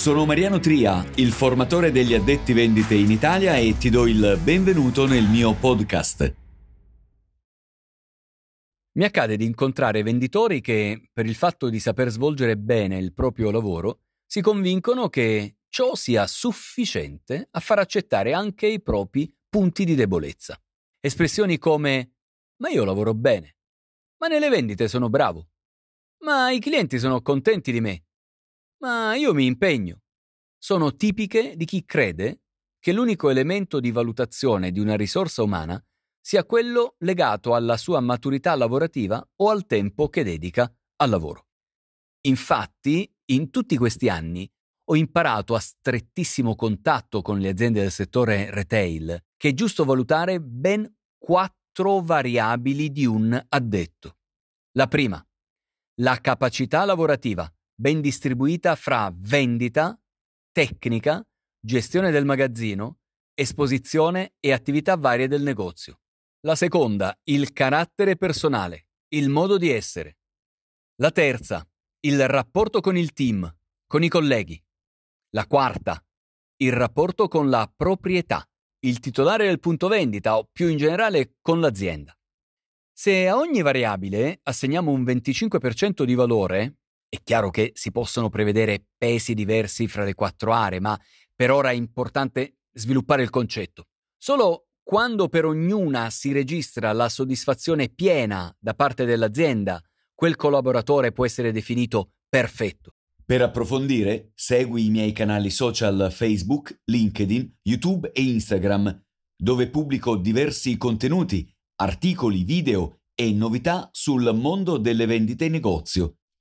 Sono Mariano Tria, il formatore degli addetti vendite in Italia e ti do il benvenuto nel mio podcast. Mi accade di incontrare venditori che, per il fatto di saper svolgere bene il proprio lavoro, si convincono che ciò sia sufficiente a far accettare anche i propri punti di debolezza. Espressioni come ma io lavoro bene, ma nelle vendite sono bravo, ma i clienti sono contenti di me, ma io mi impegno. Sono tipiche di chi crede che l'unico elemento di valutazione di una risorsa umana sia quello legato alla sua maturità lavorativa o al tempo che dedica al lavoro. Infatti, in tutti questi anni ho imparato a strettissimo contatto con le aziende del settore retail che è giusto valutare ben quattro variabili di un addetto. La prima, la capacità lavorativa ben distribuita fra vendita, tecnica, gestione del magazzino, esposizione e attività varie del negozio. La seconda, il carattere personale, il modo di essere. La terza, il rapporto con il team, con i colleghi. La quarta, il rapporto con la proprietà, il titolare del punto vendita o più in generale con l'azienda. Se a ogni variabile assegniamo un 25% di valore, è chiaro che si possono prevedere pesi diversi fra le quattro aree, ma per ora è importante sviluppare il concetto. Solo quando per ognuna si registra la soddisfazione piena da parte dell'azienda, quel collaboratore può essere definito perfetto. Per approfondire, segui i miei canali social Facebook, LinkedIn, YouTube e Instagram, dove pubblico diversi contenuti, articoli, video e novità sul mondo delle vendite in negozio